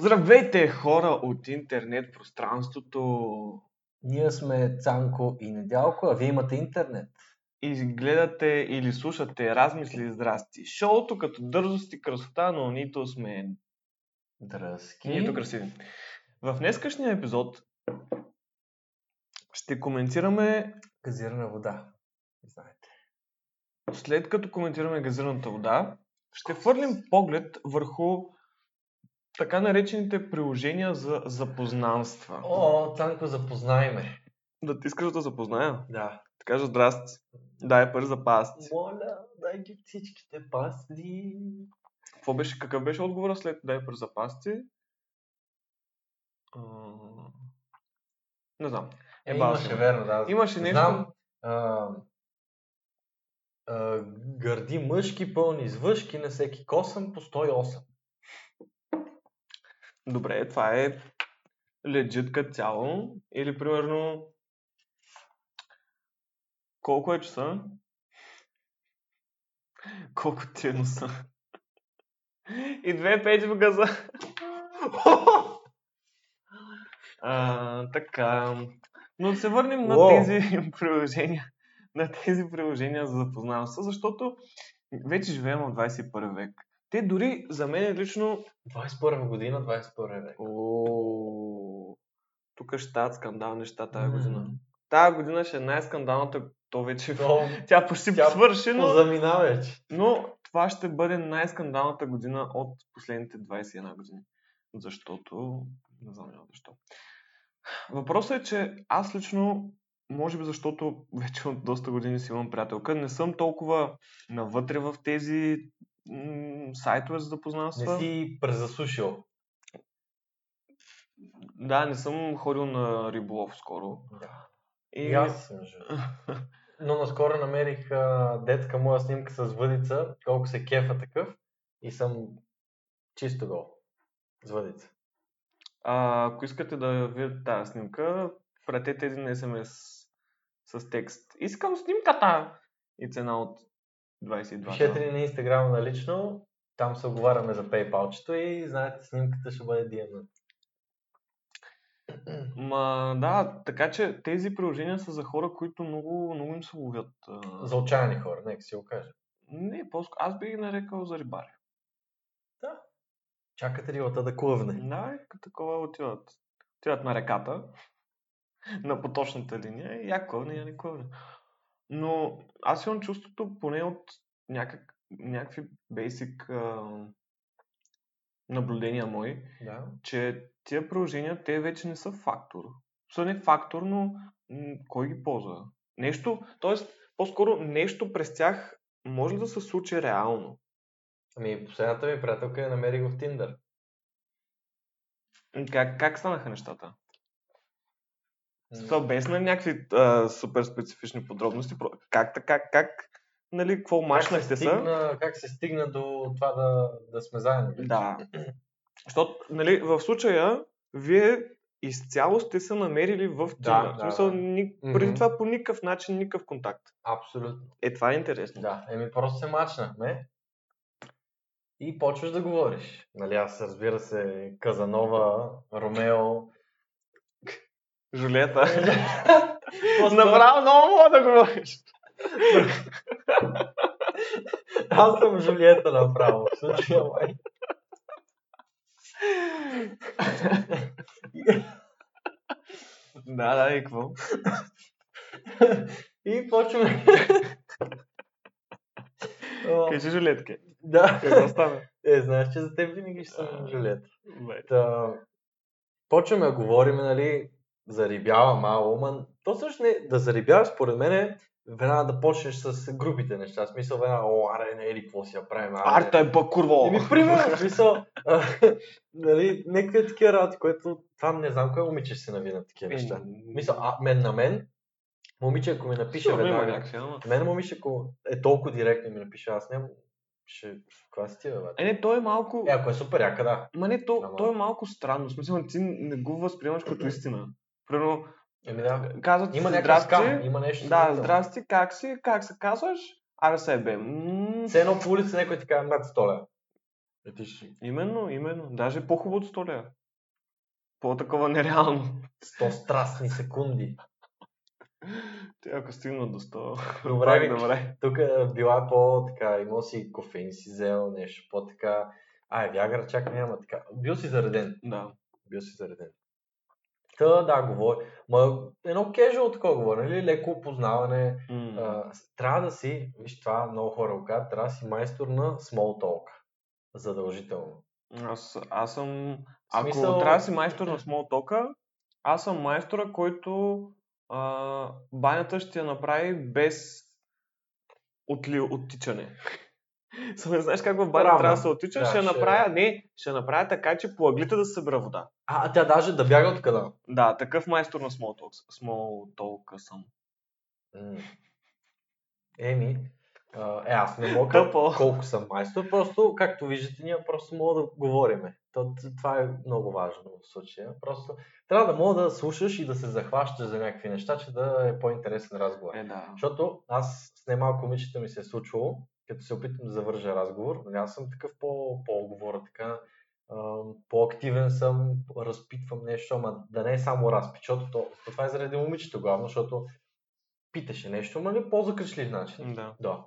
Здравейте, хора от интернет пространството! Ние сме Цанко и Недялко, а вие имате интернет. И гледате или слушате Размисли здрасти. Шоуто като дързост и красота, но нито сме Дръзки. нито красиви. В днескашния епизод ще коментираме, Газирана вода. Знаете. след като коментираме газираната вода, ще хвърлим поглед върху така наречените приложения за запознанства. О, Цанко, запознай ме. Да ти искаш да запозная? Да. Да кажа здрасти. Дай пари за пасти. Моля, дай ги всичките пасти. Какво беше, какъв беше отговора след дай пари за пасти? А, Не знам. Е, важно. имаше, верно, да. Имаше нещо- Знам, а, а, гърди мъжки, пълни с въшки, на всеки косъм по 108. Добре, това е легит като цяло. Или примерно колко е часа? Колко ти е носа? И две пети в газа. а, така. Но да се върнем на Уау. тези приложения. На тези приложения за запознанство, защото вече живеем в 21 век. Те дори за мен лично 21 година, 21 век. О, тук ще стават скандални неща тази година. Тази година ще е най-скандалната, то вече То, тя почти Тя свърши, но, позамина вече. но това ще бъде най-скандалната година от последните 21 години. Защото, не знам защо. Въпросът е, че аз лично, може би защото вече от доста години си имам приятелка, не съм толкова навътре в тези м- сайтове за Не запознанства. си презасушил. Да, не съм ходил на риболов скоро. Да. И, И аз, другото. Но наскоро намерих а, детска моя снимка с въдица, колко се кефа такъв и съм чисто гол. С въдица. А, ако искате да видите тази снимка, пратете един SMS с текст. Искам снимката! И цена от 22. Пишете ни на Инстаграм налично, там се оговаряме за PayPal-чето и знаете, снимката ще бъде DM. Ма, да, така че тези приложения са за хора, които много, много им се ловят. За отчаяни хора, нека си го кажа. Не, по аз би ги нарекал за рибари. Чакате рилата да клъвне. Да, такова отиват. Отиват на реката, на поточната линия и я клъвне, я не клъвне. Но аз имам чувството, поне от някак, някакви basic а, наблюдения мои, Да. че тия приложения, те вече не са фактор. Са не фактор, но м, кой ги ползва? Нещо, т.е. по-скоро нещо през тях може ли да се случи реално? Ами, последната ми приятелка я намерих в Tinder. Как, как станаха нещата? Това без на някакви а, супер специфични подробности. Как така, как, нали, какво мачнахте са? как се стигна до това да, да сме заедно? Да. Защото, нали, в случая, вие изцяло сте се намерили в Да, Tinder. да, В смисъл, да. ни, преди Мгм. това по никакъв начин, никакъв контакт. Абсолютно. Е, това е интересно. Да, еми просто се мачнахме и почваш да говориш. Нали, аз разбира се, Казанова, Ромео. Жулета. Направо много мога да говориш. Аз съм Жулиета направо. В случая, май. да, да, и какво? И почваме. Кажи Жулетке. Да. Какво стана? Е, знаеш, че за теб винаги ще съм. Та, почваме да говорим, нали, зарибява мало, ма то също не, да зарибяваш, според мен е веднага да почнеш с групите неща. В смисъл веднага, о, аре, не, или какво си я правим, аре. Арта е бакурво. Еми, примерно, в смисъл, а, нали, някакви такива работи, което това не знам кое момиче ще се нави на такива неща. Мисъл, а мен на мен, момиче, ако ми напише Сигурно веднага, някакви, ама. мен момиче, ако е толкова директно ми напише, аз нямам, ще, каква си ти, бе? Е, не, той е малко... Е, ако е супер яка, да. Ма не, то, Ама- то е малко странно. В смисъл, ти не го възприемаш като истина. Примерно, Еми да. казват Има здрасти, има нещо. Да, здрасти, как си, как се казваш? Аре се бе. М, Все едно по улица някой ти казва над 100 лева. Е, ти ще... Именно, именно. Даже по-хубаво от 100 лева. По-такова нереално. 100 страстни секунди. Те ако стигна до 100. Добре, пак добре. Тук е била по-така, имал си кофеин си взел, нещо по-така. Ай, Вягра чак няма така. Бил си зареден. Да. Бил си зареден. Та, да, говори. Ма, едно кежуал такова говори, нали? Леко опознаване. М. А, трябва да си, виж това много хора го казват, трябва да си майстор на small talk. Задължително. Аз, аз съм... Ако смисъл- трябва да си майстор на small talk аз съм майстора, който а, банята ще я направи без отли, оттичане. Само знаеш как в Равна. трябва да се оттича? Да, ще ще- направя, не, ще направя така, че по ъглите да се събира вода. А, тя даже да бяга от къда. Да, такъв майстор на small talk, small talk съм. М. Еми, а, е, аз не мога Тъпо. колко съм майстор, просто, както виждате, ние просто мога да говориме. То, това е много важно в случая. Просто трябва да мога да слушаш и да се захващаш за някакви неща, че да е по-интересен разговор. Е, да. Защото аз с немалко момичета ми се е случвало, като се опитам да завържа разговор, нали, аз съм такъв по, по-говоря така, по-активен съм, разпитвам нещо, ама да не е само разпит, защото то, това е заради момичето главно, защото питаше нещо, ама не по-закришлив начин. Да. Да.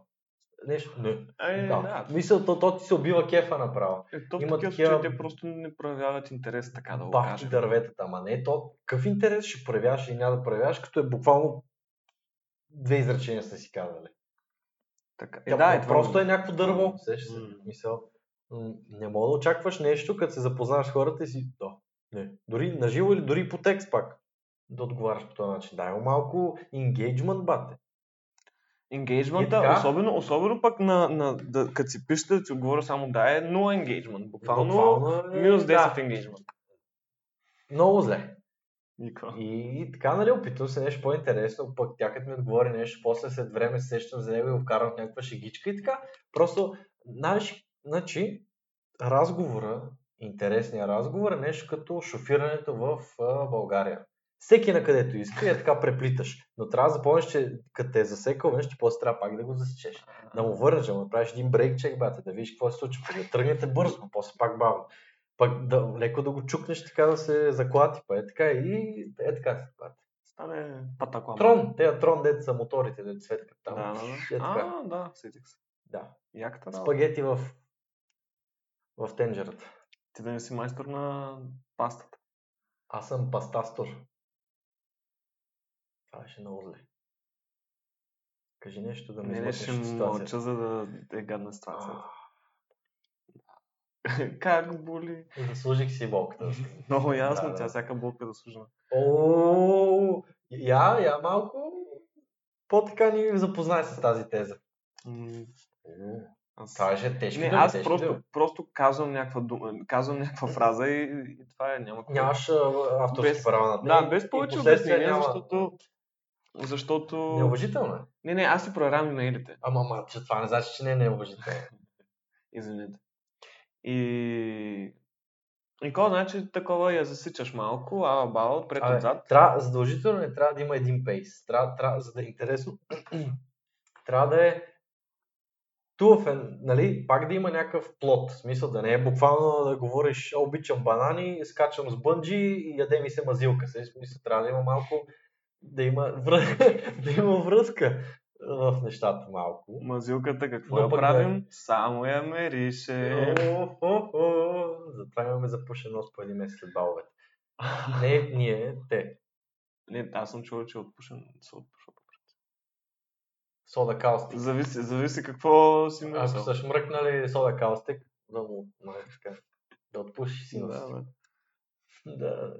Нещо, не. Е, да. да. Мисъл, то, то ти се убива кефа направо. Е, то Има такива такива- те просто не проявяват интерес, така да го Бахти кажем. дърветата, ама не то. Какъв интерес ще проявяваш и няма да проявяваш, като е буквално две изречения сте си казали. Така. Е, Е, да, е, е, просто това... е някакво дърво. Сеш се, М. мисъл. Не мога да очакваш нещо, като се запознаваш с хората и си, да, не. Дори на живо или дори по текст пак. Да отговаряш по този начин. Дай малко engagement, бате. Енгейджмента, И така? особено, особено пък на, на да, като си пишете да ти отговоря само да е 0 енгейджмент. Буквално, Буквално е, минус 10 да, енгейджмент. Много зле. Никога. И така, нали, опитвам се нещо по-интересно, пък тя като ми отговори нещо, после след време се сещам за него и го вкарам в някаква шегичка и така. Просто, знаеш, значи, разговора, интересният разговор е нещо като шофирането в а, България. Всеки на където иска и е така преплиташ. Но трябва да запомниш, че като те е засекал нещо, после трябва пак да го засечеш. Да му върнеш, да му направиш един брейк чек, бате, да видиш какво се случва, да тръгнете бързо, после пак бавно. Пък да, леко да го чукнеш така да се заклати, па е така и е така се клати. Стане патаклама. Трон, те трон, дете са моторите, дете светкат там. Да, да, Е да. така. А, да, сетих се. Да. Яката. Спагети в, в тенджерата. Ти да не си майстор на пастата. Аз съм пастастор. Това беше много зле. Кажи нещо да ме Не, не ще мълча, за да е гадна ситуацията. Как боли? Заслужих си болката. Много ясно, Да, тя да. всяка болка да служа. О, я, я малко по-така ни запознай с тази теза. Аз... Това беше тежко. Не, да, аз просто, да. просто казвам някаква, дума, казвам някаква фраза и, и това е няма какво. Нямаш авторски Без- права на Да, без повече обяснение, няма- защото... Защото... Неуважително е. Не, не, аз си проверявам имейлите. Ама, ама, че това не значи, че не е неуважително. Извинете. И... И значи такова я засичаш малко, ала бала, пред Абе, отзад. трябва, задължително не трябва да има един пейс. Трябва, трябва, за да е интересно, трябва да е туафен, нали, пак да има някакъв плод. В смисъл да не е буквално да говориш, «О, обичам банани, скачам с бънджи и яде ми се мазилка. Се, в смисъл трябва да има малко, да има, да има връзка в нещата малко. Мазилката какво Но я пък правим? Само я мерише. Затова имаме запушен нос по един месец след баловете. Не ние, те. Не, аз съм чувал, че е отпушен се отпушва. Сода каустик. Зависи, зависи какво си Ако мърсал. са шмръкнали сода каустик, да му, така, да отпуши си Да, носа. да.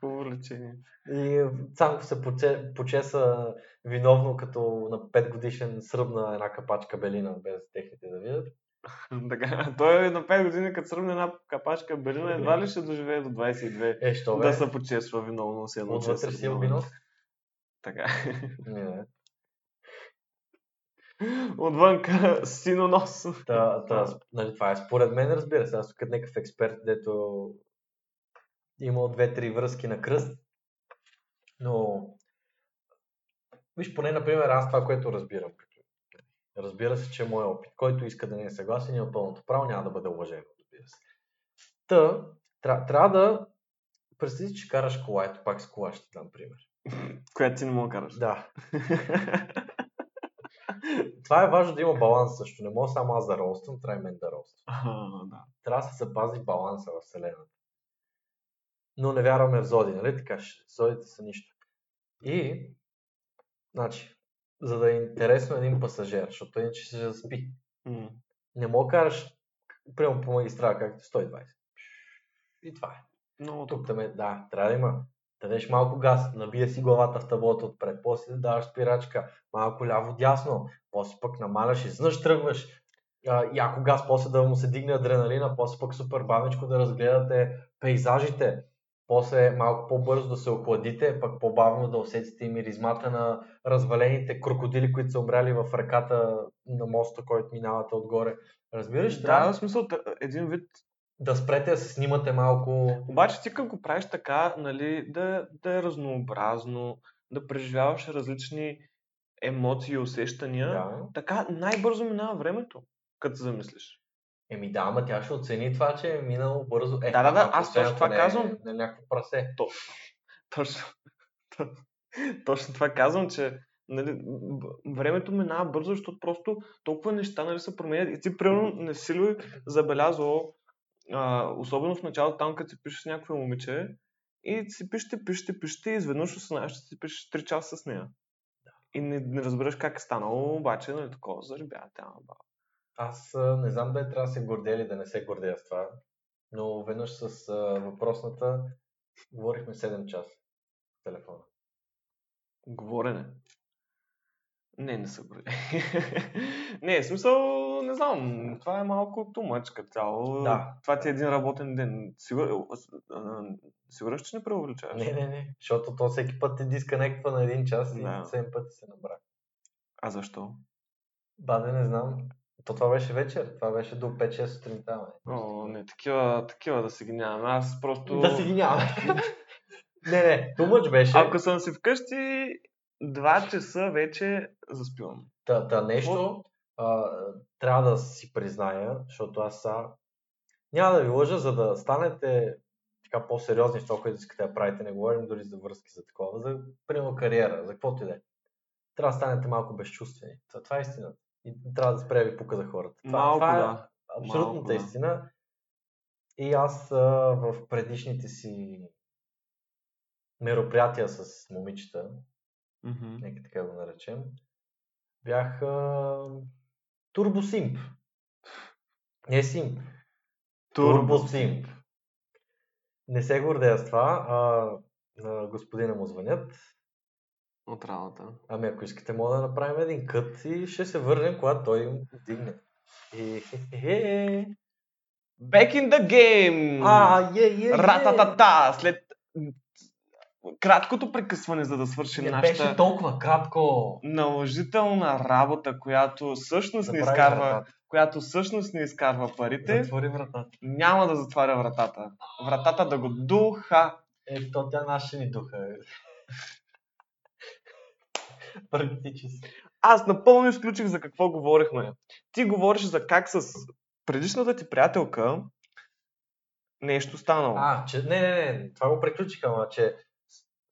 Хубаво лечение. И Цанков се поче, почеса виновно, като на 5 годишен сръбна една капачка белина, без техните да видят. Така, той е на 5 години, като сръбне една капачка белина, едва ли ще доживее до 22 Е, що бе? да се почесва виновно си едно Отвътре си е? Така. Не. Отвънка синонос. Та, та, нали, това е според мен, разбира се. Аз тук като някакъв експерт, дето имал две-три връзки на кръст. Но, виж, поне, например, аз това, което разбирам. Разбира се, че е мой опит. Който иска да не е съгласен, има пълното право, няма да бъде уважен, разбира се. Та, тря- трябва да... Представи че караш кола, ето пак с кола ще дам пример. Която ти не мога караш. Да. Това е важно да има баланс също. Не мога само аз да роствам, трябва и мен да роствам. А, да. Трябва да се запази баланса в Вселената. Но не вярваме в зоди, нали така? Зодите са нищо. И, значи, за да е интересно един пасажир, защото иначе ще се заспи. Не мога караш, прямо по магистрала, както 120. И това е. Много Тук тук. там е, да, трябва да има. Дадеш малко газ, набия си главата в таблото отпред, после да даваш спирачка, малко ляво-дясно, после пък намаляш, изведнъж тръгваш, а, яко газ, после да му се дигне адреналина, после пък супер бавничко да разгледате пейзажите, после малко по-бързо да се охладите, пък по-бавно да усетите и миризмата на развалените крокодили, които са умряли в ръката на моста, който минавате отгоре. Разбираш? Да, Трябва в смисъл, един вид. Да спрете да се снимате малко. Обаче ти като го правиш така, нали, да, да е разнообразно, да преживяваш различни емоции и усещания, Да. така най-бързо минава времето, като се замислиш. Еми да, ама тя ще оцени това, че е минало бързо. Е, Да, да, да, аз точно това не казвам. Не е някакво прасе. Точно, точно това казвам, че нали, времето минава бързо, защото просто толкова неща нали, се променят. И ти, примерно, не си ли забелязал, а, особено в началото, там, като си пишеш с някакво момиче, и си пишете, пишете, пишете, и изведнъж осъзнаеш, че си пишеш 3 часа с нея. И не, не разбираш как е станало, обаче, нали, такова заребя, тя. Аз а, не знам дали трябва да се гордея или да не се гордея с това, но веднъж с а, въпросната говорихме 7 часа в телефона. Говорене. Не, не са добре. не, в смисъл, не знам, това е малко като цяло. Да. Това ти е един работен ден. Сигур... а, Сигурен, че не преувеличаваш? Не, не, не, защото то всеки път те дисконектва на един час и Да. 7 пъти се набра. А защо? Баде, не знам. То това беше вечер, това беше до 5-6 сутринта. О, не, такива, такива да си ги нямаме. Аз просто... Да си ги няма. не, не, тумъч беше. Ако съм си вкъщи, два часа вече заспивам. Та, та нещо а, трябва да си призная, защото аз са... Няма да ви лъжа, за да станете така по-сериозни в това, което искате да правите, не говорим дори за връзки, за такова, за примерно кариера, за каквото и да е. Трябва да станете малко безчувствени. Това, това е истината. И трябва да спре ви пука за хората. Това, Малко, това е да. абсолютната Малко, да. истина. И аз а, в предишните си мероприятия с момичета, Мгм. нека така го наречем, бях а, турбосимп. Не симп, турбосимп. Не се гордея с това, а, на господина му звънят. От работа. Ами ако искате, мога да направим един кът и ще се върнем, когато той им дигне. И хе-хе-хе. Back in the game! А, е, е, е. Рататата! След краткото прекъсване, за да свършим Не нашата беше толкова кратко. наложителна работа, която всъщност не Затваряй изкарва, вратата. която всъщност не изкарва парите, Затвори вратата. няма да затваря вратата. Вратата да го духа. Ето, тя наша ни духа. е. Практически. Аз напълно изключих за какво говорихме. Ти говориш за как с предишната ти приятелка нещо станало. А, че, не, не, не, това го приключиха, ама, че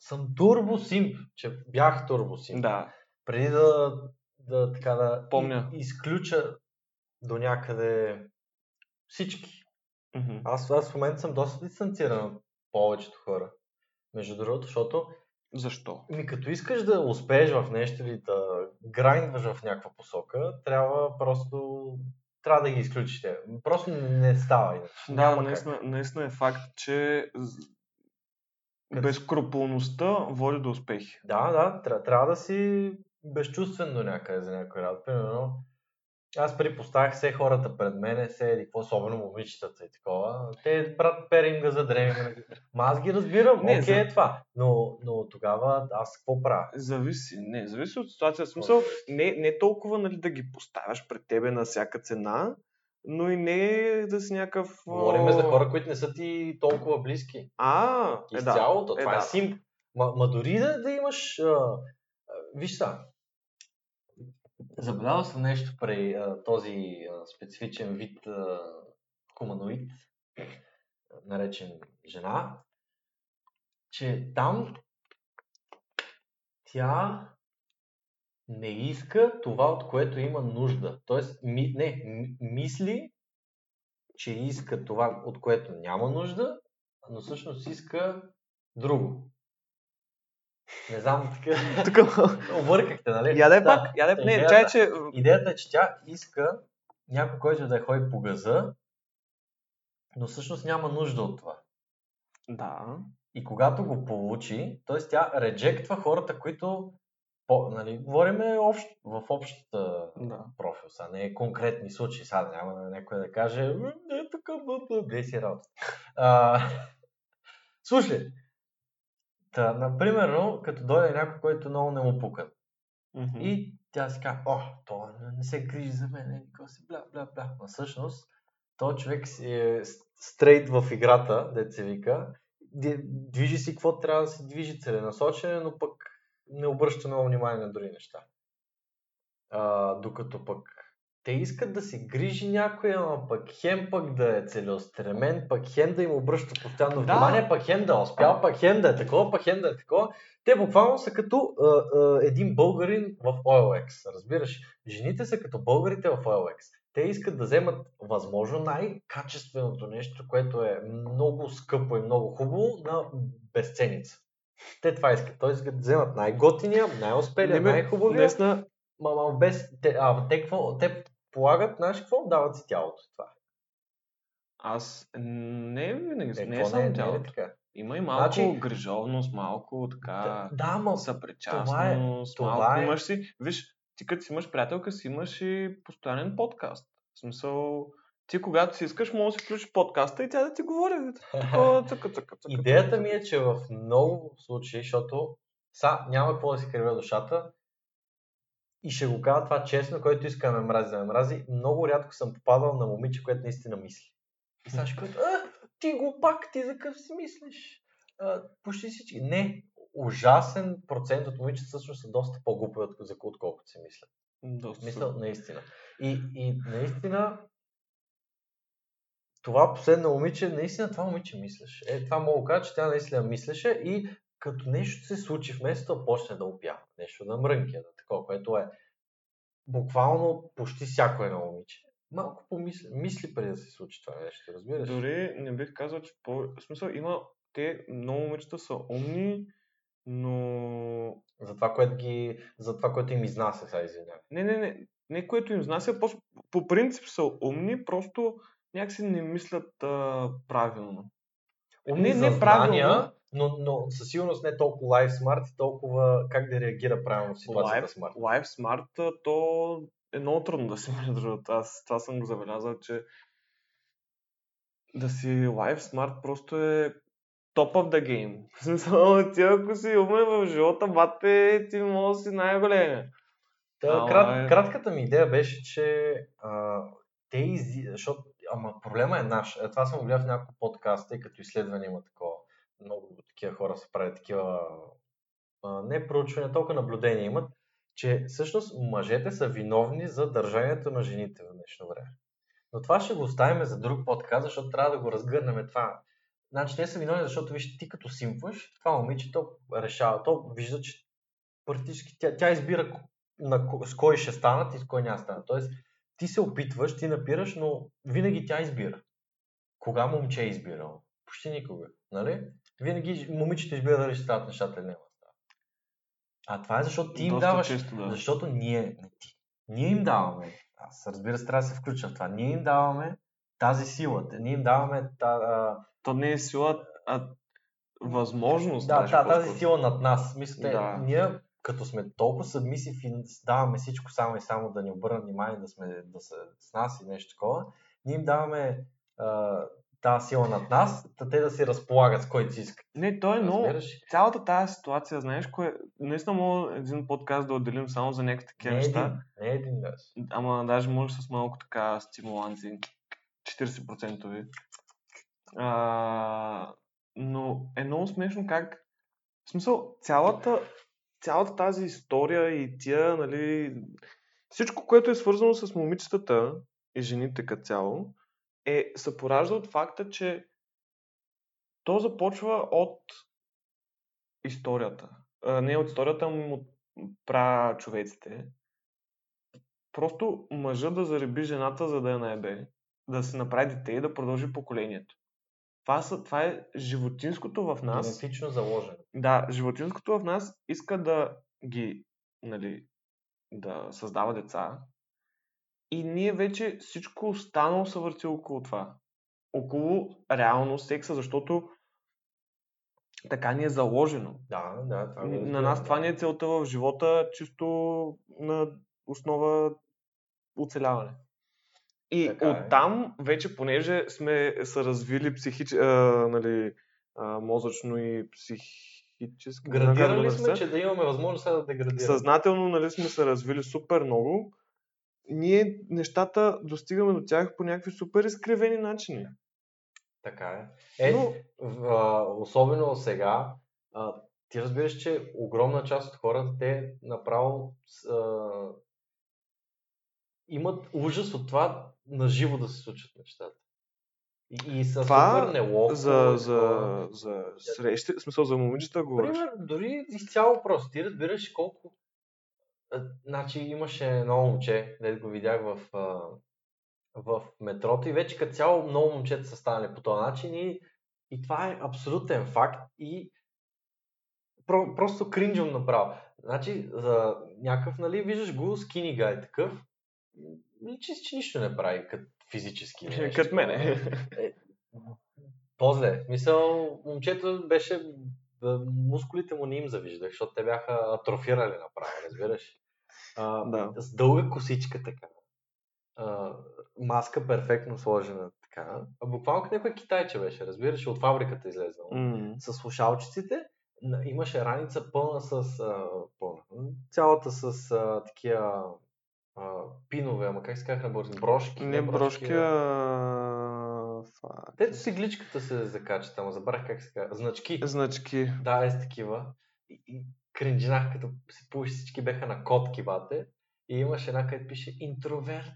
съм турбосимп, че бях турбосимп. Да. Преди да, да, така да Помня. изключа до някъде всички. Мгм. Аз, аз в момента съм доста дистанциран от повечето хора. Между другото, защото Защо? ми като искаш да успееш в нещо или да грайндваш в някаква посока, трябва просто трябва да ги изключиш. те. Просто не става. Да, Няма наистина, наистина е факт, че безкруполността води до успехи. Да, да, трябва, трябва да си безчувствен до някъде за някой работа. Примерно, аз преди поставях все хората пред мене, все еди, какво, особено момичетата и такова. Те, брат, перим га за дреми. Ма аз ги разбирам, Не, окей за- е това. Но, но тогава аз какво правя? Зависи, не, зависи от ситуация. В смисъл, не, не толкова нали, да ги поставяш пред тебе на всяка цена, но и не да си някакъв... Говорим за хора, които не са ти толкова близки. А, е, да. Изцяло, Е, това е, да. симп. Ма, ма дори да, да имаш... А, а, виж са, Забелязал съм нещо при а, този а, специфичен вид а, хуманоид, наречен жена, че там тя не иска това, от което има нужда. Тоест, ми, не, мисли, че иска това, от което няма нужда, но всъщност иска друго. Не знам, така. Объркахте, нали? Я да пак, я да е. Не, идеята, чай, че... идеята е, че тя иска някой, който да ходи по газа, но всъщност няма нужда от това. Да. И когато го получи, т.е. тя реджектва хората, които по, нали, говориме общ, в общата да. профил, са, не е конкретни случаи, сега няма някой да каже, не е така, бе си работа. Слушай, та, например, като дойде някой, който много не му пука. Mm-hmm. И тя си казва, о, то не се грижи за мен, никога си бля, бля, бля. Но всъщност, този човек си е стрейт в играта, се вика, движи си какво трябва да се движи целенасочено, но пък не обръща много внимание на други неща. А, докато пък те искат да се грижи някой, ама пък хем пък да е целеустремен, пък хем да им обръща постоянно да. внимание, пък хем да е успял, пък хем да е такова, пък хем да е такова. Те буквално са като а, а, един българин в OLX. Разбираш, жените са като българите в OLX. Те искат да вземат възможно най-качественото нещо, което е много скъпо и много хубаво на безценица. Те това искат. Той искат да вземат най-готиния, най-успелия, най-хубавия. Днесна... Ма, ма, без... Те, а, те, какво, те полагат, знаеш какво? Дават си тялото. Това. Аз не винаги, е, не е само не, тялото. Не е така. Има и малко значи, грижовност, малко така да, да ма, съпричастност, това е, това малко е... имаш си, виж, ти като си имаш приятелка, си имаш и постоянен подкаст. В смисъл, ти когато си искаш, може да си включиш подкаста и тя да ти говори. Идеята ми е, че в много случаи, защото са, няма какво да си кривя душата, и ще го кажа това честно, който иска да ме мрази, да ме мрази, много рядко съм попадал на момиче, което наистина мисли. И сега ще ти го пак, ти за къв си мислиш? А, почти всички. Не, ужасен процент от момичета всъщност са доста по-глупи, отколкото се мислят. Доста. Мисля, наистина. И, и наистина, това последно момиче, наистина това момиче мислеше. Е, това мога да кажа, че тя наистина мислеше и като нещо се случи, вместо да почне да опя, нещо да мрънки, да такова, което е буквално почти всяко едно момиче. Малко помисли, мисли преди да се случи това нещо, разбираш? Дори не бих казал, че по... В смисъл има, те много момичета са умни, но... За това, което ги... За това, което им изнася, сега извинявай. Не, не, не. Не, което им изнася, по, по принцип са умни, просто някакси не мислят а, правилно. Умни не, не правилно, но, но със сигурност не толкова Live Smart, толкова как да реагира правилно в ситуацията Live, Smart. Live Smart, то е много трудно да си между Аз това съм го забелязал, че да си Live Smart просто е top of the game. В смисъл, ти ако си умен в живота, бате, ти може да си най-големия. Та, крат, е... Кратката ми идея беше, че а, те защото ама проблема е наш. Е, това съм го гледал в няколко подкаста, тъй като изследване има такова. Много такива хора се правят такива не проучвания, толкова наблюдения имат, че всъщност мъжете са виновни за държанието на жените в днешно време. Но това ще го оставим за друг подкаст, защото трябва да го разгърнем това. Значи те са виновни, защото виж, ти като симпваш, това момиче то решава, то вижда, че практически тя, тя избира на, с кой ще станат и с кой няма станат. Тоест, ти се опитваш, ти напираш, но винаги тя избира. Кога момче е избирал? Почти никога. Нали? Винаги момичето избира дали ще стават нещата или няма А това е защото ти им Доста даваш. Често, да. Защото ние, не ти, ние им даваме. Аз разбира се, трябва да се включа в това. Ние им даваме тази сила. Ние им даваме. Та, а... То не е сила, а възможност. Да, да тази сила над нас. Мисля, да. ние като сме толкова събмисив и даваме всичко само и само да ни обърнат внимание, да, сме, да са с нас и нещо такова, ние им даваме а, тази сила над нас, да те да си разполагат с който си искат. Не, то е много. Цялата тази ситуация, знаеш, кое... наистина мога един подкаст да отделим само за някакви такива не неща. Един, не един да. Ама даже може с малко така стимуланти. 40% а, но е много смешно как в смисъл, цялата, цялата тази история и тия, нали, Всичко, което е свързано с момичетата и жените като цяло, е, се поражда от факта, че то започва от историята. А, не от историята, ами от пра човеците. Просто мъжа да зареби жената, за да я наебе, да се направи дете и да продължи поколението. Това, са, това е животинското в нас. Генетично заложено. Да, животинското в нас иска да ги, нали, да създава деца. И ние вече всичко останало се върти около това. Около реално секса, защото така ни е заложено. Да, да. Това го На нас да. това ни е целта в живота, чисто на основа оцеляване. И Така е. оттам, вече понеже сме се развили психич... а, нали, а, мозъчно и психически. Градирали го сме, че да имаме възможност да деградираме. съзнателно нали, сме се развили супер много. Ние нещата достигаме до тях по някакви супер изкривени начини. Така е. Е, Но- в, а, особено сега, а, ти разбираш, че огромна част от хората, те направо а, имат ужас от това на живо да се случат нещата. И, и са Това супер неловко. За, за, такова. за срещи, в смисъл за момичета говориш. Пример, дори изцяло просто. Ти разбираш колко... Значи имаше едно момче, дето го видях в, в метрото и вече като цяло много момчета са станали по този начин и, и това е абсолютен факт и про, просто кринжом направо. Значи, за някакъв, нали, виждаш го, скини гай такъв, личи, си, че нищо не прави като физически. нещо. Като мене. Е, По-зле. В Смисъл, момчето беше, мускулите му не им завиждах, защото те бяха атрофирали направо, разбираш. А, Да. С дълга косичка така. А, маска перфектно сложена така. А буквално като някой китайче беше, разбираш, от фабриката излезнал. М. С слушалчиците имаше раница пълна с... А, пълна. Цялата с а, такива а, пинове, ама как се казаха на български? Брошки. Не брошки, а... фак. Те с игличката се закачат, ама забрах как се казва. Значки. Значки. Да, е с такива. И, и кринжинах, като се пуши, всички беха на котки, бате. И имаше една, където пише интроверт.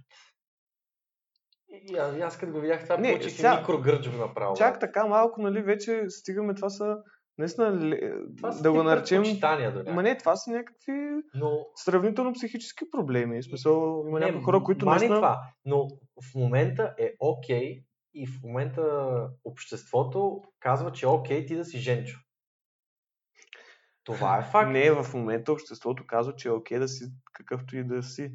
И, аз, аз като го видях това, Не, получих сега- микрогърджо направо. Чак така малко, нали, вече стигаме, това са наистина, Това да го наречем... Ма не, това са някакви Но сравнително психически проблеми. Смисъл, има не, някои хора, които мани наистина... това, но в момента е окей и в момента обществото казва, че е окей ти да си женчо. Това е факт. Не, в момента обществото казва, че е окей да си какъвто и да си.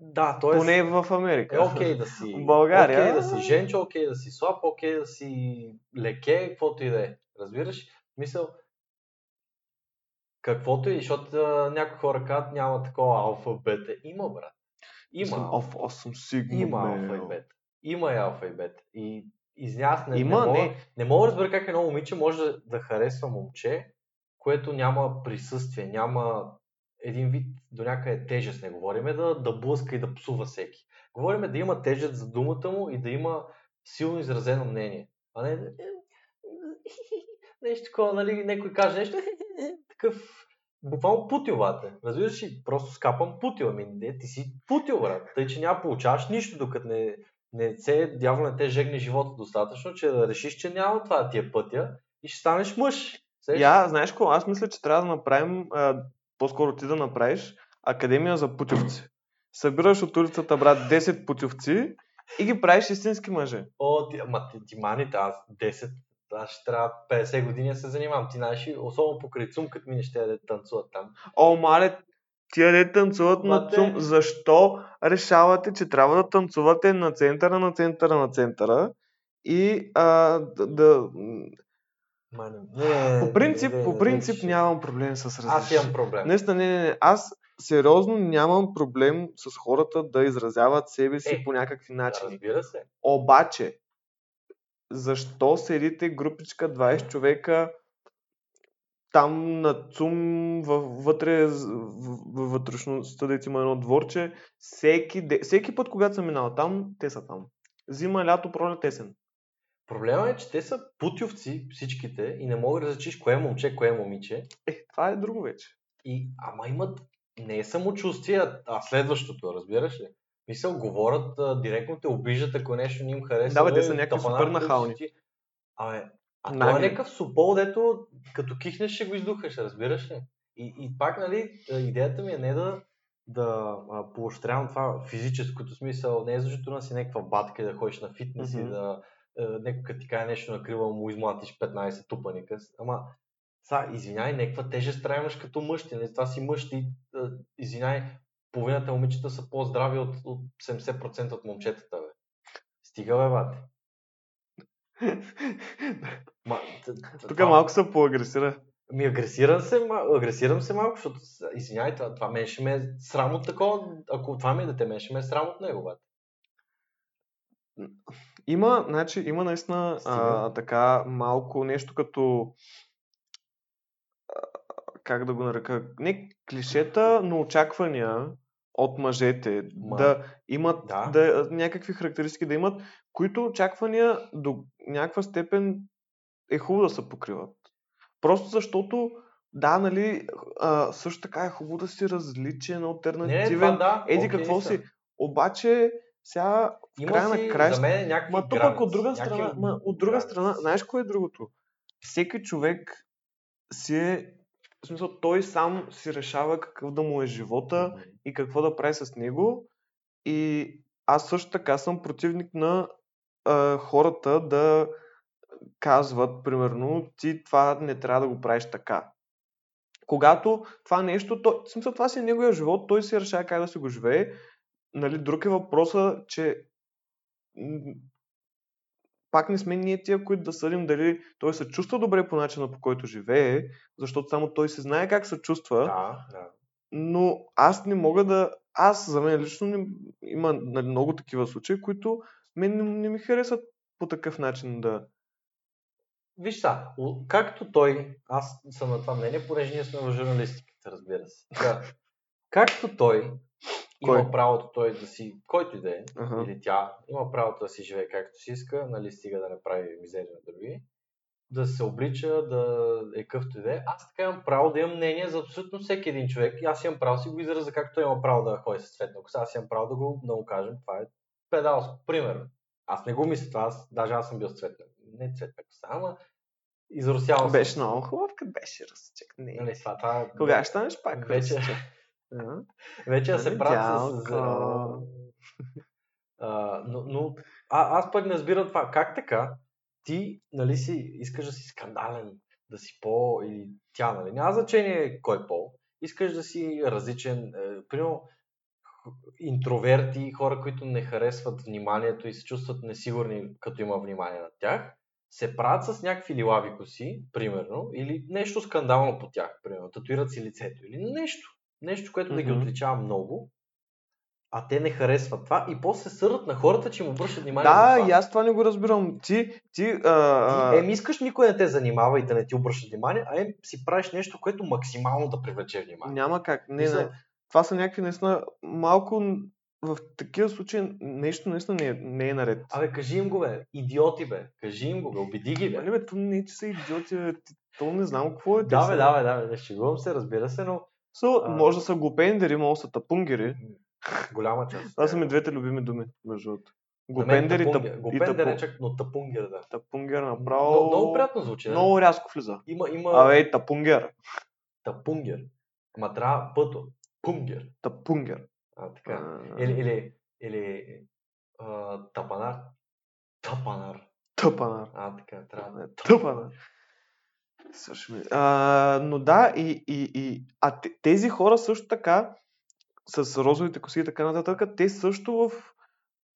Да, т.е. Поне в Америка. е окей да си. В България- Окей да си женчо, окей да си слаб, окей да си леке, каквото и да е. Разбираш? Мисъл, каквото и, защото а, някои хора казват няма такова алфа, бета. Има, брат. Има. Съм, алфа. Аз съм сигма, Има алфа и бета. Има и алфа и бета. И из нас не, Има, не, мога, не. не мога да разбера как едно момиче може да, да харесва момче, което няма присъствие, няма един вид до някъде тежест, не говориме да, да блъска и да псува всеки. Говориме да има тежест за думата му и да има силно изразено мнение. А не да- нещо такова, нали, някой каже нещо, такъв буквално путил, бате. Разбираш ли, просто скапам путил. Ами, не, ти си путил, брат. Тъй, че няма получаваш нищо, докато не, не се, дявол не те жегне живота достатъчно, че да решиш, че няма това да ти е пътя и ще станеш мъж. Сещаш? Я, знаеш какво? Аз мисля, че трябва да направим, а, по-скоро ти да направиш, академия за путевци. Събираш от улицата, брат, 10 путевци и ги правиш истински мъже. О, ти, ама ти, ти маните, аз 10, аз ще трябва 50 години да се занимавам. Ти знаеш, особено покрай цум, като минеш те да танцуват там. О, мале, тия де танцуват на Ма те- цум, защо решавате, че трябва да танцувате на центъра, на центъра, на центъра и а, да, да... Мани, не, По принцип, не, по не, принцип не, нямам проблем с различни. Аз имам проблем. Наистина, не, не, не. Аз сериозно нямам проблем с хората да изразяват себе си Е, по някакви Да, начини. разбира се. Обаче, защо седите групичка 20 човека там на ЦУМ, вътре, във вътрешността, да има едно дворче, всеки, всеки път, когато съм минал там, те са там. Зима, лято, пролет, есен. Проблема е, че те са путевци всичките и не мога да различиш кое е момче, кое е момиче. Е, това е друго вече. И, ама имат не е самочувствие, а следващото, разбираш ли? Мисъл, говорят, а, директно те обиждат, ако нещо не им харесва. Да, бе, те са някакви супер нахални. Абе, а Нагли. е някакъв супол, дето като кихнеш ще го издухаш, разбираш ли? И, и пак, нали, идеята ми е не да, да поощрявам това физическото смисъл, не е защото си някаква батка да ходиш на фитнес Мгм. и да някой ти каже нещо на крива му измлатиш 15 тупаника. Ама, са, извиняй, някаква тежест трябва да имаш като мъж, ти, нали? това си мъж, ти, а, извиняй, половината момичета са по-здрави от, от 70% от момчетата, бе. Стига, бе, бате. Ма, Тук малко се поагресира. ми агресирам се, агресирам се малко, защото, извинявай, това, това мен ще ме е срам от такова, ако това ми е дете, мен ще ме е срам от него, бе. Има, значи, има наистина а, така малко нещо като а, как да го нарека, не клишета, но очаквания от мъжете Ма, да имат да. да, някакви характеристики да имат, които очаквания до някаква степен е хубаво да се покриват. Просто защото да, нали, а, също така е хубаво да си различен, Не, не, альтернативен, това да. еди какво са. си. Обаче, сега в Има края си, на краища, за мен, някакви Ма пък граници, от друга някакви страна, ма, от друга граници. страна, знаеш кое е другото? Всеки човек си е, в смисъл, той сам си решава какъв да му е живота. И какво да прави с него. И аз също така съм противник на а, хората да казват, примерно, ти това не трябва да го правиш така. Когато това нещо, той, в смисъл, това си е неговия живот, той си решава как да си го живее. Нали, друг е въпросът, че пак не сме ние тия, които да съдим дали той се чувства добре по начина по който живее, защото само той се знае как се чувства, Да, да. Но аз не мога да... Аз, за мен лично, не, има нали, много такива случаи, които мен не, не ми харесват по такъв начин да... Виж са, както той, аз съм на това мнение, понеже ние сме в журналистиката, разбира се. Да. Както той има Кой? правото той да си, който и да е, или тя, има правото да си живее както си иска, нали, стига да не прави мизерия на други, да се облича, да е какъвто и да е. Аз така имам право да имам мнение за абсолютно всеки един човек и аз имам право си го изразя, както той има право да ходи с цветна коса, аз имам право да го, да му кажем, това е педалско. Примерно. Аз не го мисля това, аз, даже аз съм бил с цветна, не цветна коса, ама изросявал съм. Беше много хубав, като беше разчек. Не. Нали, това, това, Кога ще станеш пак Вече-? А? Вече да се Нали, правят с... А, но, но а, аз пък не разбирам това. Как така ти нали, си, искаш да си скандален, да си по... или тя, нали? Няма значение кой пол. Искаш да си различен. Е, примерно, интроверти, хора, които не харесват вниманието и се чувстват несигурни, като има внимание над тях, се правят с някакви лилави коси, примерно, или нещо скандално по тях, примерно, татуират си лицето, или нещо, нещо, което да ги отличава много, а те не харесват това и после се сърдат на хората, че им обръщат внимание Да, и аз това не го разбирам. Ти, ти, а, Ти, ем, искаш никой не те занимава и да не ти обръща внимание, а ем си правиш нещо, което максимално да привлече внимание. няма как. Не, не. Това са някакви наистина малко в такива случаи нещо наистина не е, не е наред. Абе, кажи им го, бе. Идиоти, бе. Кажи им го, бе. Убеди ги, бе. Нали, бе, то не, че са идиоти, бе. То не знам какво е. Да, бе, да, бе, да, бе. Не шегувам се, разбира се, но So, А. може да са глупендери, може да са тапунгери. Голяма част. Това са ми двете любими думи, между другото. Глупендер и, и Глупендер тапу, е чак, но тапунгер, да. тапунгер направо. Много, много приятно звучи. Много... Рязко влиза. Има, има Абе, тапунгер. тапунгер. Ама трябва пъто. Пунгер. Тапунгер. А, така. Или, или, или а, тапанар. Тапанар. Тъпанар. А, така, трябва. Не, Тъпанар. Слушай ми. А, но да, и, и, и а те- тези хора също така, с розовите коси и така нататък, те също в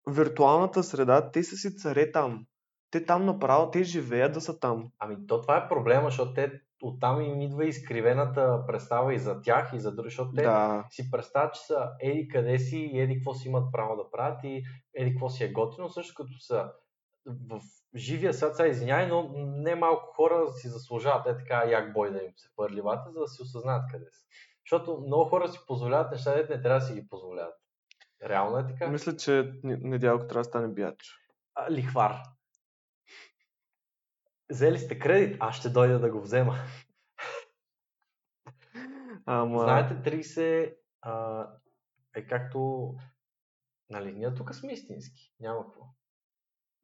виртуалната среда, те са си царе там. Те там направо, те живеят да са там. Ами то това е проблема, защото те оттам им идва изкривената представа и за тях, и за други, защото те Да. си представят, че са еди къде си и еди какво си имат право да правят и еди какво си е готино, също като са в живия свят, сега извинявай, но не малко хора си заслужават е така як бой да им се хвърли вата, за да си осъзнаят къде са. Защото много хора си позволяват неща, дето не трябва да си ги позволяват. Реално е така. Мисля, че не- недялко трябва да стане бияч. А, лихвар. Взели сте кредит, аз ще дойда да го взема. Ама... Знаете, 30 а, е както, нали, ние тук сме истински, няма какво.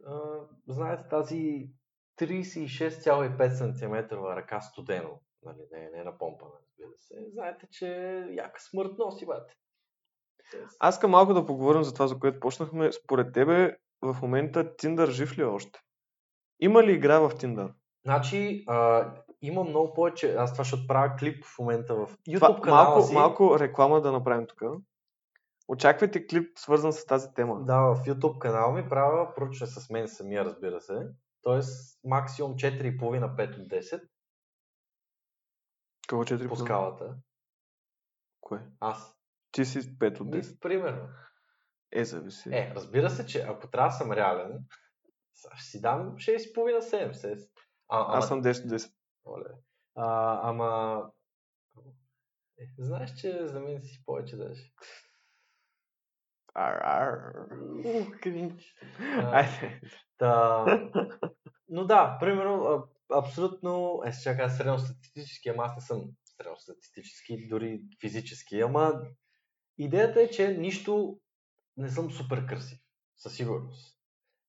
А, знаете тази 36,5 см ръка студено, нали, не, не е напомпана, разбира се. Знаете, че яка смърт носи, бате. Аз искам малко да поговорим за това, за което почнахме. Според тебе, в момента Tinder жив ли е още? Има ли игра в Tinder? Значи, а, има много повече. Аз това ще отправя клип в момента в YouTube Това, канала малко, си. малко реклама да направим тук. Очаквайте клип, свързан с тази тема. Да, в YouTube канала ми правя проучване с мен самия, разбира се. Тоест, максимум 4,5-5 от 10 Какво 4 по скалата. Кое? Аз. Ти си 5 от 10. Ми, примерно. Е, зависи. Е, разбира се, че ако трябва да съм реален, ще си дам 6,5-7. сес. А, ама, Аз съм 10 от 10. Оле. А, ама... Е, знаеш, че за мен си повече даже. Ар, ар. Ух, Айде. Та... Но да, примерно, абсолютно, е, ще кажа средностатистически, ама аз не съм средностатистически, дори физически, ама идеята е, че нищо не съм супер красив, със сигурност.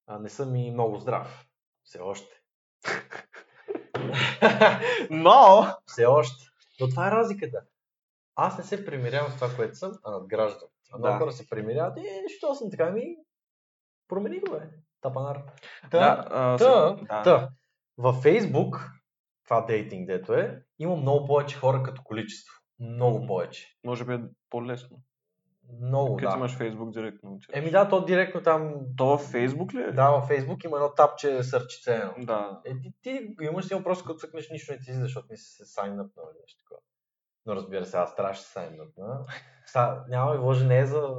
А, не съм и много здрав, все още. Но! все още. Но това е разликата. Аз не се примирявам с това, което съм, а надграждам. А много Да. хора се примиряват, е, що съм така, ми промени го, бе. Тапанар. Та, Да, а, Та, да. Във Фейсбук, това дейтинг дето е, има много повече хора като количество. Много повече. Може би е по-лесно. Много, Като да. имаш Фейсбук директно. че- Еми да, то директно там... То във Фейсбук ли е? Да, във Фейсбук има едно тапче сърчице. Да. Е, ти, ти имаш само просто като цъкнеш нищо не ти излиза, защото не си се сайнъпнал или нещо такова. Но разбира се, аз трябваше сайнъпна. Са, няма и вложи не е за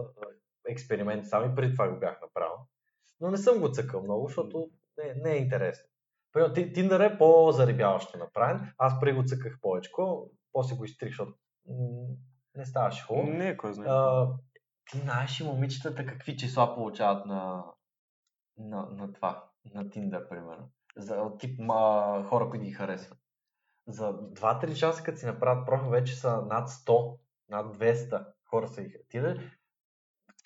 експеримент, само и преди това го бях направил. Но не съм го цъкал много, защото не, не е интересно. Примерно, Ти- Tinder е по-зарибяващо направен. Аз преди го цъках повече, после го изтрих, защото не ставаше хубаво. Не, кой знае. А, ти знаеш и момичетата какви числа получават на, на, на това, на Tinder, примерно. За тип ма, хора, които ги харесват. За 2-3 часа, като си направят профил, вече са над 100, над 200 хора са ги да,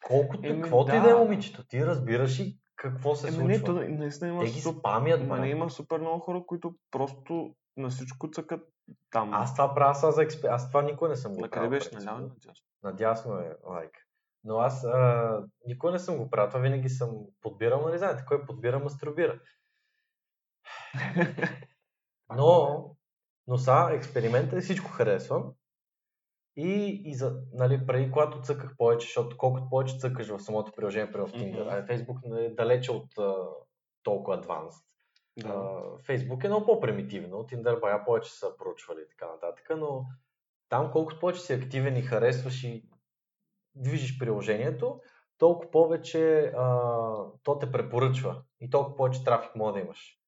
колкото, Еми, каквото и да. да е момичето, ти разбираш и какво се Еми, случва. не, то наистина има Те ги спамят, Ма не има супер много хора, които просто на всичко цъкат там. Аз това правя сега за експеримент. Аз това никой не съм го на къде правил. беше? Наляво надясно? Надясно е лайк. Но аз а, никога не съм го правил. Това винаги съм подбирал, нали знаете, кой подбира, мастурбира. Но, но сега експеримента е всичко харесвам. И, и за, нали, преди когато цъках повече, защото колкото повече цъкаш в самото приложение, при в Tinder, а Facebook не е далече от а, толкова advanced. Да. Uh, Facebook е много по-примитивно, Tinder бая повече са проучвали и така нататък, но там колкото повече си активен и харесваш и движиш приложението, толкова повече uh, то те препоръчва и толкова повече трафик може да имаш.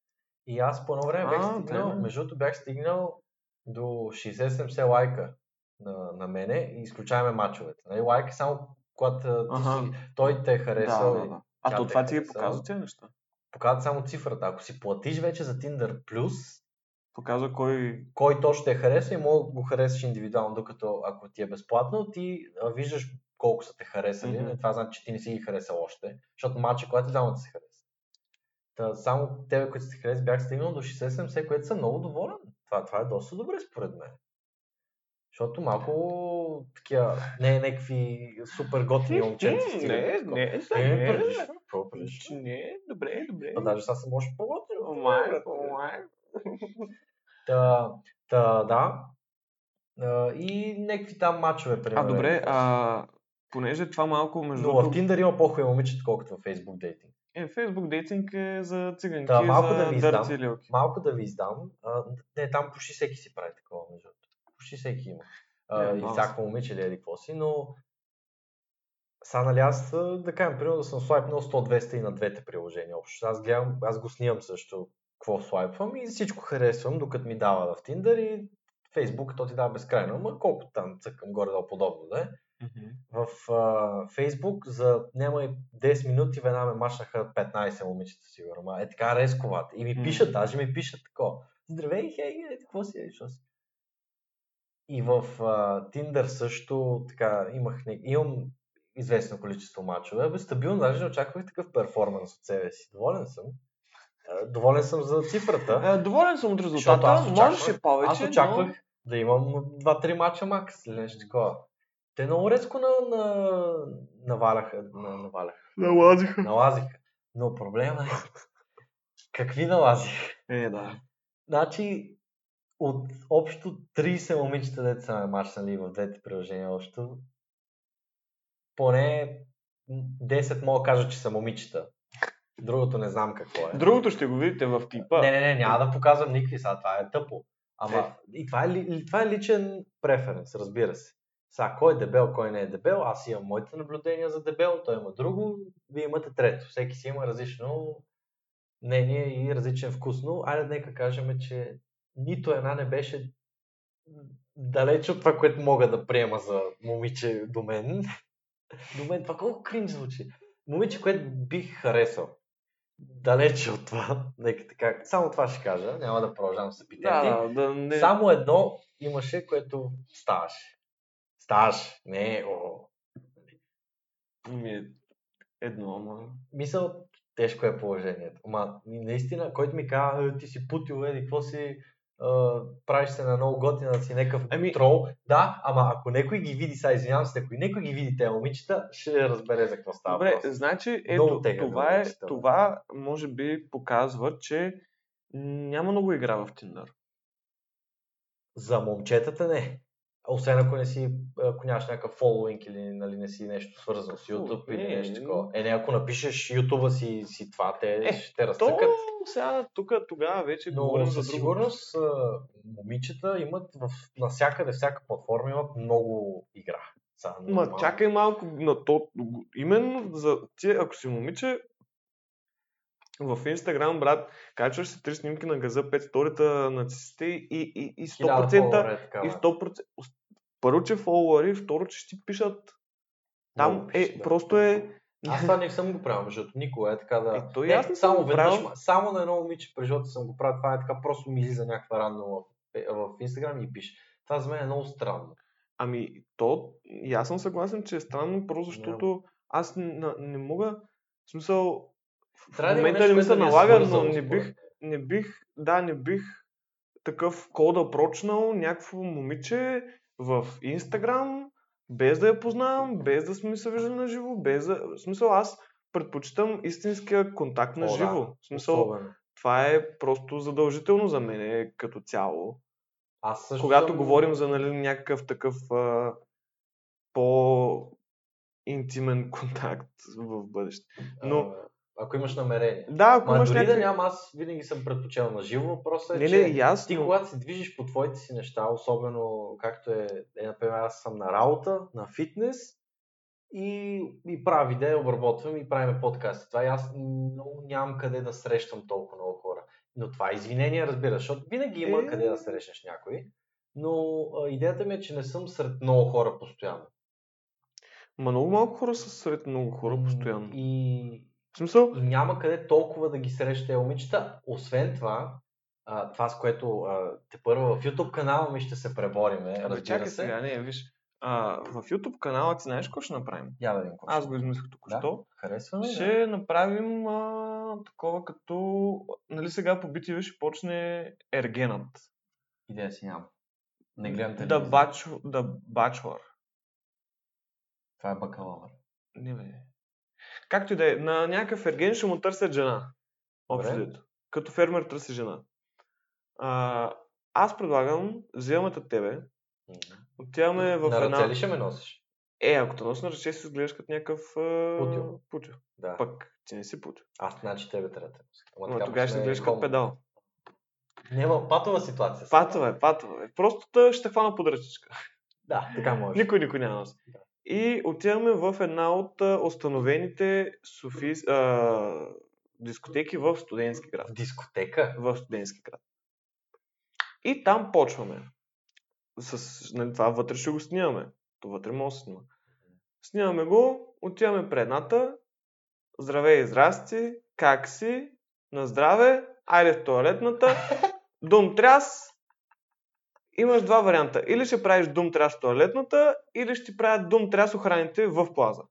И аз по едно време бях А, стигнал, да, между другото бях стигнал до 60-70 лайка на, на мене и изключаваме мачовете. Нали, лайк е само когато а, ти Аха. си, той те е харесал да, да, да. А то това ти е показва тези неща. показват само цифрата. Ако си платиш вече за Tinder Plus, Показва кой... кой точно те хареса и мога да го харесаш индивидуално, докато ако ти е безплатно, ти виждаш колко са те харесали. Mm-hmm. Това значи, че ти не си ги харесал още, защото матча, когато двамата се хареса. Та, само тебе, които сте хареса, бях стигнал до 60-70, което съм много доволен. Това, това е доста добре според мен. Защото малко такива, не е някакви супер готини момченци. Не, не, Е, не, прилиш, не, добре, добре. А даже сега съм още по-готин. Омай, омай. Та, та, да. И някакви там мачове, примерно. А, добре, а, понеже това малко между Но в. Tinder има по-хубави момичета, колкото в Facebook дейтинг. Е, Facebook дейтинг е за циганки, Та, малко за да ви издам. Малко да ви издам. А, не, там почти всеки си прави такова, между. Почти всеки има. А, Не, и всяко момиче или еди какво си, но сега, нали, аз, да кажем, примерно да съм слайпнал 100-200 и на двете приложения общо. Аз гледам, аз го снимам също какво слайпвам и всичко харесвам, докато ми дава в Tinder и Facebook то ти дава безкрайно, ама колко там цъкам горе-долу подобно да е. Мгм. В а, Facebook за няма и 10 минути веднага ме машнаха 15 момичета сигурно. Ма е така резковата. И ми М. пишат, даже ми пишат такова. Здравей, хей, е, какво си, е, си? И в а, Tinder също така имах, не- имам известно количество мачове. Бе, стабилно, даже не очаквах такъв перформанс от себе си. Доволен съм. А, Доволен съм за цифрата. Е, доволен съм от резултата. аз очаквах- Можеш и повече, Аз очаквах да имам 2-3 мача макс или нещо такова. Те много резко на, на, наваляха, на, наваляха, но... Налазиха. налазиха. Но проблема е, какви налазиха? Е, да. Значи, от общо 30 момичета, деца са ме мачнали в двете приложения общо, поне 10 мога да кажа, че са момичета. Другото не знам какво е. Другото ще го видите в клипа. Не, не, не, няма да показвам никакви сега, това е тъпо. Ама и това е, това е личен преференс, разбира се. Сега, кой е дебел, кой не е дебел, аз имам моите наблюдения за дебел, той има друго, вие имате трето. Всеки си има различно мнение и различен вкус, но айде нека кажем, че нито една не беше далеч от това, което мога да приема за момиче до мен. До мен това колко кринж звучи. Момиче, което бих харесал. Далече от това. Нека така. Само това ще кажа. Няма да продължавам с епитети. да, да, не... Само едно имаше, което ставаше. Ставаше. Не, о. Ми, едно, ама... Мисъл, тежко е положението. Ма, наистина, който ми каза, «Е, ти си путил, еди, какво си, правиш се на много готина, да си някакъв Ами- трол. Да, ама ако някой ги види, сега извинявам се, ако някой ги види тези момичета, ще разбере за какво става Добре, въпрос. значи, ето, тегаво това е, това може би показва, че няма много игра в Tinder. За момчетата не. Освен ако не си, ако нямаш някакъв фолуинг или нали, не си нещо свързано с YouTube или не, нещо не. такова. Е, не, ако напишеш YouTube си, си това, те Е, ще те То, разтъкат. Сега, тук, тогава вече Но говорим за друго. сигурност момичета имат в, навсякъде, всяка платформа имат много игра. Са, Ма чакай малко на то. Именно за ти, ако си момиче, в Инстаграм, брат, качваш си три снимки на газа, пет сторите на циците и, и, и Хиляда 100%, фолуара е такава. и 100%, първо, че фолуари, второ, че ще ти пишат. Там е, пишат, да. просто е... Аз това не съм го правил, защото никога е така да... Е, и не, аз не съм само го веднъж, правил. само на едно момиче през живота съм го правил, това е така, просто ми излиза някаква рандом в, в Инстаграм и пише. Това за мен е много странно. Ами, то, и аз съм съгласен, че е странно, просто защото аз не, не мога, в смисъл, в Трябва момента не ми се е налага, но не бих, не бих, да, не бих такъв код да прочнал някакво момиче в Инстаграм, без да я познавам, без да сме се виждали на живо, без да... В смисъл, аз предпочитам истинския контакт на О, да. живо. В смисъл, Особено. това е просто задължително за мен като цяло. Аз също Когато съм- говорим за нали, някакъв такъв а, по-интимен контакт в бъдеще. Но, А, ако имаш намерение. да, ако Ма имаш дори някакви... да нямам, аз винаги съм предпочел на живо. Въпросът е, Не, че не, ясно. ти когато се движиш по твоите си неща, особено както е, е например, аз съм на работа, на фитнес и, и правя видео, обработвам и правим подкасти. Това и аз много нямам къде да срещам толкова много хора. Но това е извинение, разбира, защото винаги има Е. къде да срещнеш някой. Но а, идеята ми е, че не съм сред много хора постоянно. Ма много малко хора са сред много хора постоянно. И, В смисъл, и няма къде толкова да ги среща тези момичета. Освен това, а, това с което а, те първо в YouTube канала ми ще се пребориме, Абе, чакай се. сега, не, виж. А, в YouTube канала ти знаеш какво ще направим? Я да видим какво Аз го измислих току-що. Харесва ми, да. Ще направим а, такова като... Нали сега по BTV ще почне Ергенът. Идея си нямам. Не гледам The, телевизия. Bachelor, The Bachelor. Това е бакалавър. Не бе. Както и да е, на някакъв ерген ще му търсят жена. Общо. Като фермер търси жена. А, аз предлагам, вземаме те тебе, отиваме в На една... ръце ли ще ме носиш? Е, ако те носи на ръце, си изглеждаш като някакъв... Путил. Да. Пък ти не си путил. Аз значи тебе трябва да Но тогава ще изглеждаш като педал. Няма патова ситуация. Патова е, патова е. Просто ще хвана под ръчичка. Да, така може. Никой никой няма носи. Да. И отиваме в една от установените Софи... а, дискотеки в студентски град. Дискотека? в студентски град. И там почваме. С, нали, това вътре ще го снимаме. То вътре може да снима. Снимаме го, отиваме предната. Здравей, здрасти, как си? На здраве, айде в туалетната, дум тряс имаш два варианта. Или ще правиш дум тряс в туалетната, или ще ти правят дум тряс охраните в плаза.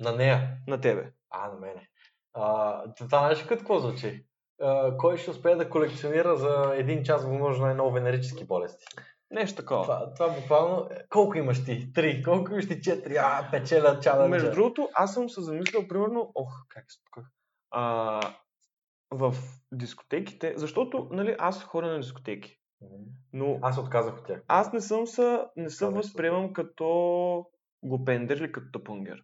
На нея. На тебе. А, на мене. А, това знаеш като какво звучи? А, кой ще успее да колекционира за един час възможно най-много венерически болести? Нещо такова. Това, това буквално... Колко имаш ти? Три. Колко имаш ти? Четири. А, печеля чаленджа. Между другото, аз съм се замислил, примерно, ох, как се тук. А, в дискотеките, защото, нали, аз ходя на дискотеки. Но Аз се отказах от тях. аз не съм се, не се възприемам като глупендер или като тъпунгер.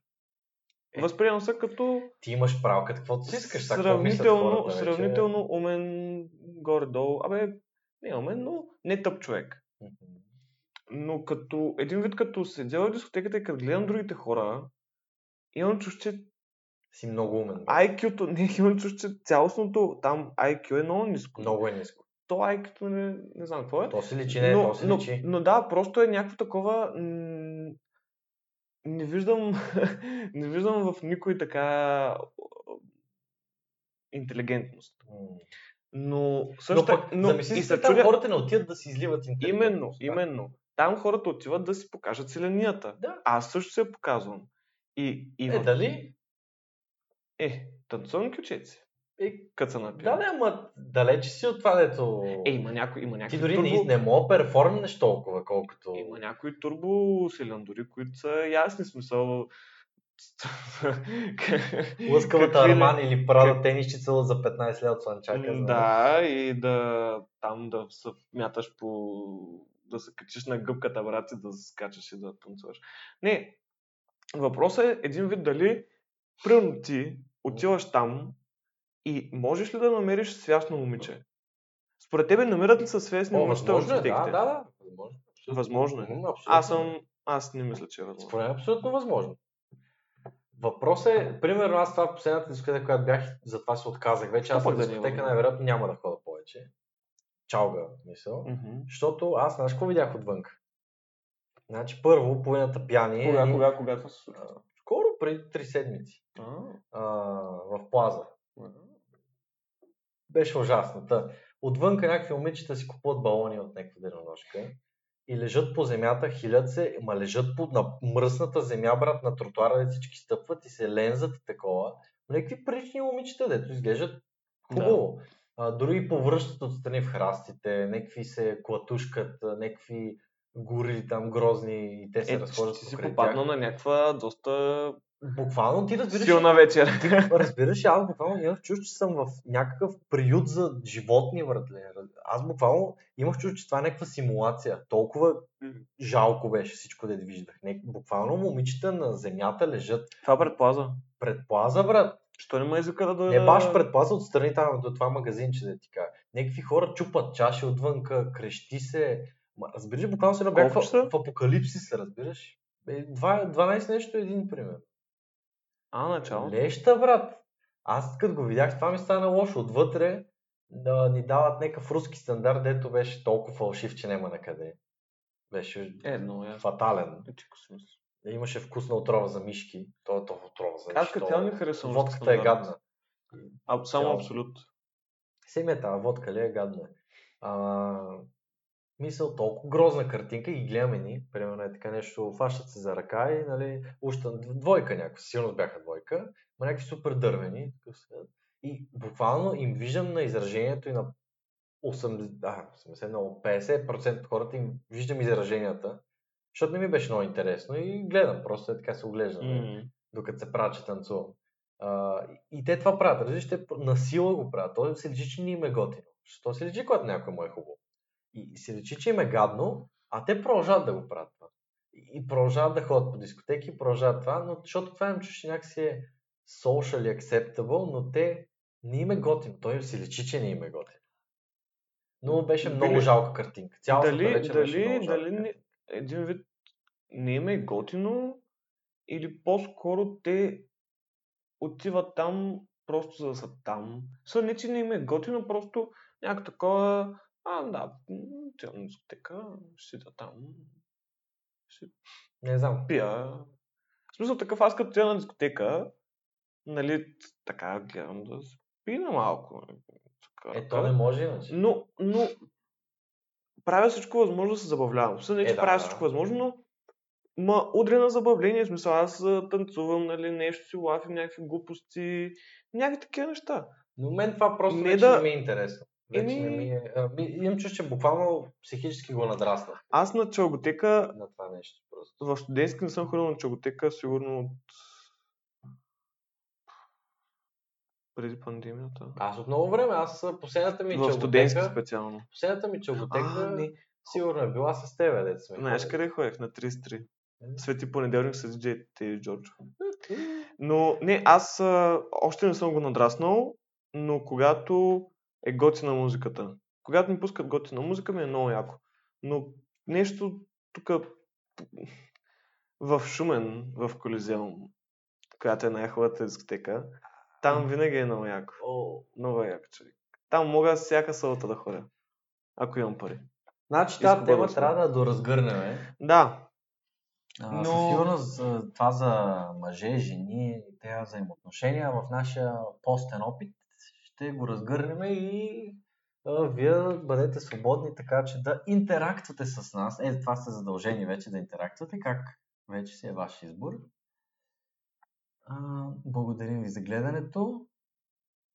Е. Възприемам се като Ти имаш право, като каквото си искаш. сравнително, хората вече? сравнително умен горе-долу. Абе, не умен, но не тъп човек. Но като един вид като седя в дискотеката и като гледам другите хора, имам чувство, че Си много умен. IQ-то, не имам чувство, че цялостното там IQ е много ниско. Много е ниско. То IQ-то не, не знам какво е. То си личи, не, но, то си но, личи. но да, просто е някакво такова. м, не виждам, не виждам в никой така интелигентност. Но също Но пък, но, замисли и се, се чудя, хората не отиват да си изливат именно, интелигентност. именно. Там хората отиват да си покажат селенията. Да. Аз също се я показвам. И, и Е, в... дали? е, танцувам кючеци. Е, Като се напия. да, не, ама далече си от това, дето... Е, има някой, има някой Ти дори турбо... не, не мога да перформнеш толкова, колкото... Има някои турбо силендори, които са ясни смисъл. Лъскавата Арман или Прада тенисчица за 15 лет от Слънчака. М, Да, и да там да се мяташ по... да се качиш на гъбката, брат, и да скачаш и да танцуваш. Не, въпросът е един вид дали примерно ти отиваш там и можеш ли да намериш свясно момиче? Според тебе намират ли се свестни момичета в възможно е, да, дискотеките? да, да. Възможно, абсолютно. Възможно е. Абсолютно. Аз съм... Аз не мисля, че е възможно. Според мен е абсолютно възможно. Въпросът е, примерно аз това последната дискотека, която бях, затова се отказах. Вече аз на е дискотека най-вероятно няма да ходя повече. Чалга, мисъл. Защото аз, знаеш какво видях отвън? Значи първо, половината пяни. Кога, и- кога, кога това се случва? Скоро, преди три седмици. А, в плаза. Беше ужасно. Та, отвънка някакви момичета си купуват балони от някаква денонощка и лежат по земята, хилят се, ма лежат по, на мръсната земя, брат, на тротуара, де всички стъпват и се лензат и такова. Някакви прилични момичета, дето изглеждат хубаво. А, дори повръщат отстрани в храстите, някакви се клатушкат, някакви горили там грозни и те се Е, разхождат ти си тях. на някаква доста Буквално ти разбираш, силна вечер. Разбираш, аз буквално имах чувство, че съм в някакъв приют за животни, братле. Аз буквално имах чувство, че това е някаква симулация. Толкова жалко беше всичко, да виждах. Не, буквално момичета на земята лежат Това предплаза. пред плаза, брат. Що не ме извика да дойда? Не баш пред плаза, отстрани там до това магазинче, да ти кажа. Някакви хора чупат чаши отвънка, крещи се. Ма, разбираш, буквално се Колко в, в апокалипсис, разбираш? Е, два- 12 нещо е един пример. А, начало. Леща, брат. Аз като го видях, това ми стана лошо. Отвътре да ни дават някакъв руски стандарт, дето беше толкова фалшив, че няма на къде. Беше Е, но е. фатален. Е. Имаше вкусна отрова за мишки. То е то отрова за Аз мишки. като то- цяло не харесвам Водката руски е стандарт. гадна. А, само Цяло. абсолют. Семе тази водка ли е гадна. А, мисъл, толкова грозна картинка ги гледаме ни, примерно е така нещо, фащат се за ръка и нали, уща, двойка някаква, силно бяха двойка, но някакви супер дървени. И буквално им виждам на изражението и на 80, а, 80 много, 50% от хората им виждам израженията, защото не ми беше много интересно и гледам, просто е така се оглеждам, mm. М. докато се правя, че танцувам. А, и те това правят, разбираш, те на сила го правят. То се личи, че не им е готино. Що се личи, когато някой му е хубаво. И, се личи, че им е гадно, а те продължават да го правят това. И, продължават да ходят по дискотеки, продължават това, но защото това им чуш, че някакси е socially acceptable, но те не им е готино. Той им се личи, че не им е готино. Но беше много Дали- жалка картинка. Цялата Дали, вечер беше дали, много жалка дали не, един вид не им е готино или по-скоро те отиват там просто за да са там. Са не, че не им е готино, просто някакво такова, а, да, отивам на дискотека, ще седя там, ще Не знам. пия. В смисъл такъв, аз като отида на дискотека, нали, така гледам да се пина малко. нали, Така, Е, то не може иначе. но, но правя всичко възможно да се забавлявам. Също не, Е, че да, правя да. всичко възможно, но ма удря на забавление, в смисъл аз танцувам, нали, нещо си лафим, някакви глупости, някакви такива неща. Но мен това просто Не да- не ми е интересно. Вече Еми- не ми е... ми- Имам чувство, че буквално психически го надрасна Аз на чалготека, на това нещо. Просто. в студентски не съм ходил на чалготека, сигурно от преди пандемията. Аз от много време, аз последната ми в студентски чалготека, специално. последната ми чалготека, А, не. сигурно е била с тебе, дете сме. Знаеш къде ходех? На 33. Е. Свети понеделник с DJ Теди Джорджо. Но не, аз а, още не съм го надраснал, но когато е готина музиката. Когато ми пускат готина музика, ми е много яко. Но нещо тук в Шумен, в Колизеум, която е най-хубавата дискотека, там винаги е много яко. О, Много е яко, човек. Там мога всяка събота да ходя. Ако имам пари. Значи тази тема трябва да доразгърнем. е. Да, А, Но- Със сигурност това за мъже, жени, тези взаимоотношения в нашия постен опит ще го разгърнем и а, вие бъдете свободни, така че да интерактвате с нас. Е, това сте задължени вече да интерактвате, как вече си е ваш избор. А, благодарим ви за гледането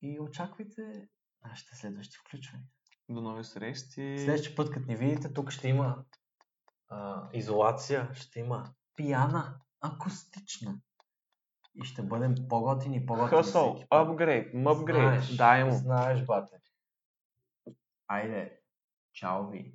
и очаквайте нашите следващи включвания. до нови срещи. Следващия път, като ни видите, тук ще има А, изолация ще има. пияна, акустична. И ще бъдем по-готини и по-готини. Хъсъл, апгрейд, мъпгрейд, дай му. Знаеш, бате. Айде, чао ви.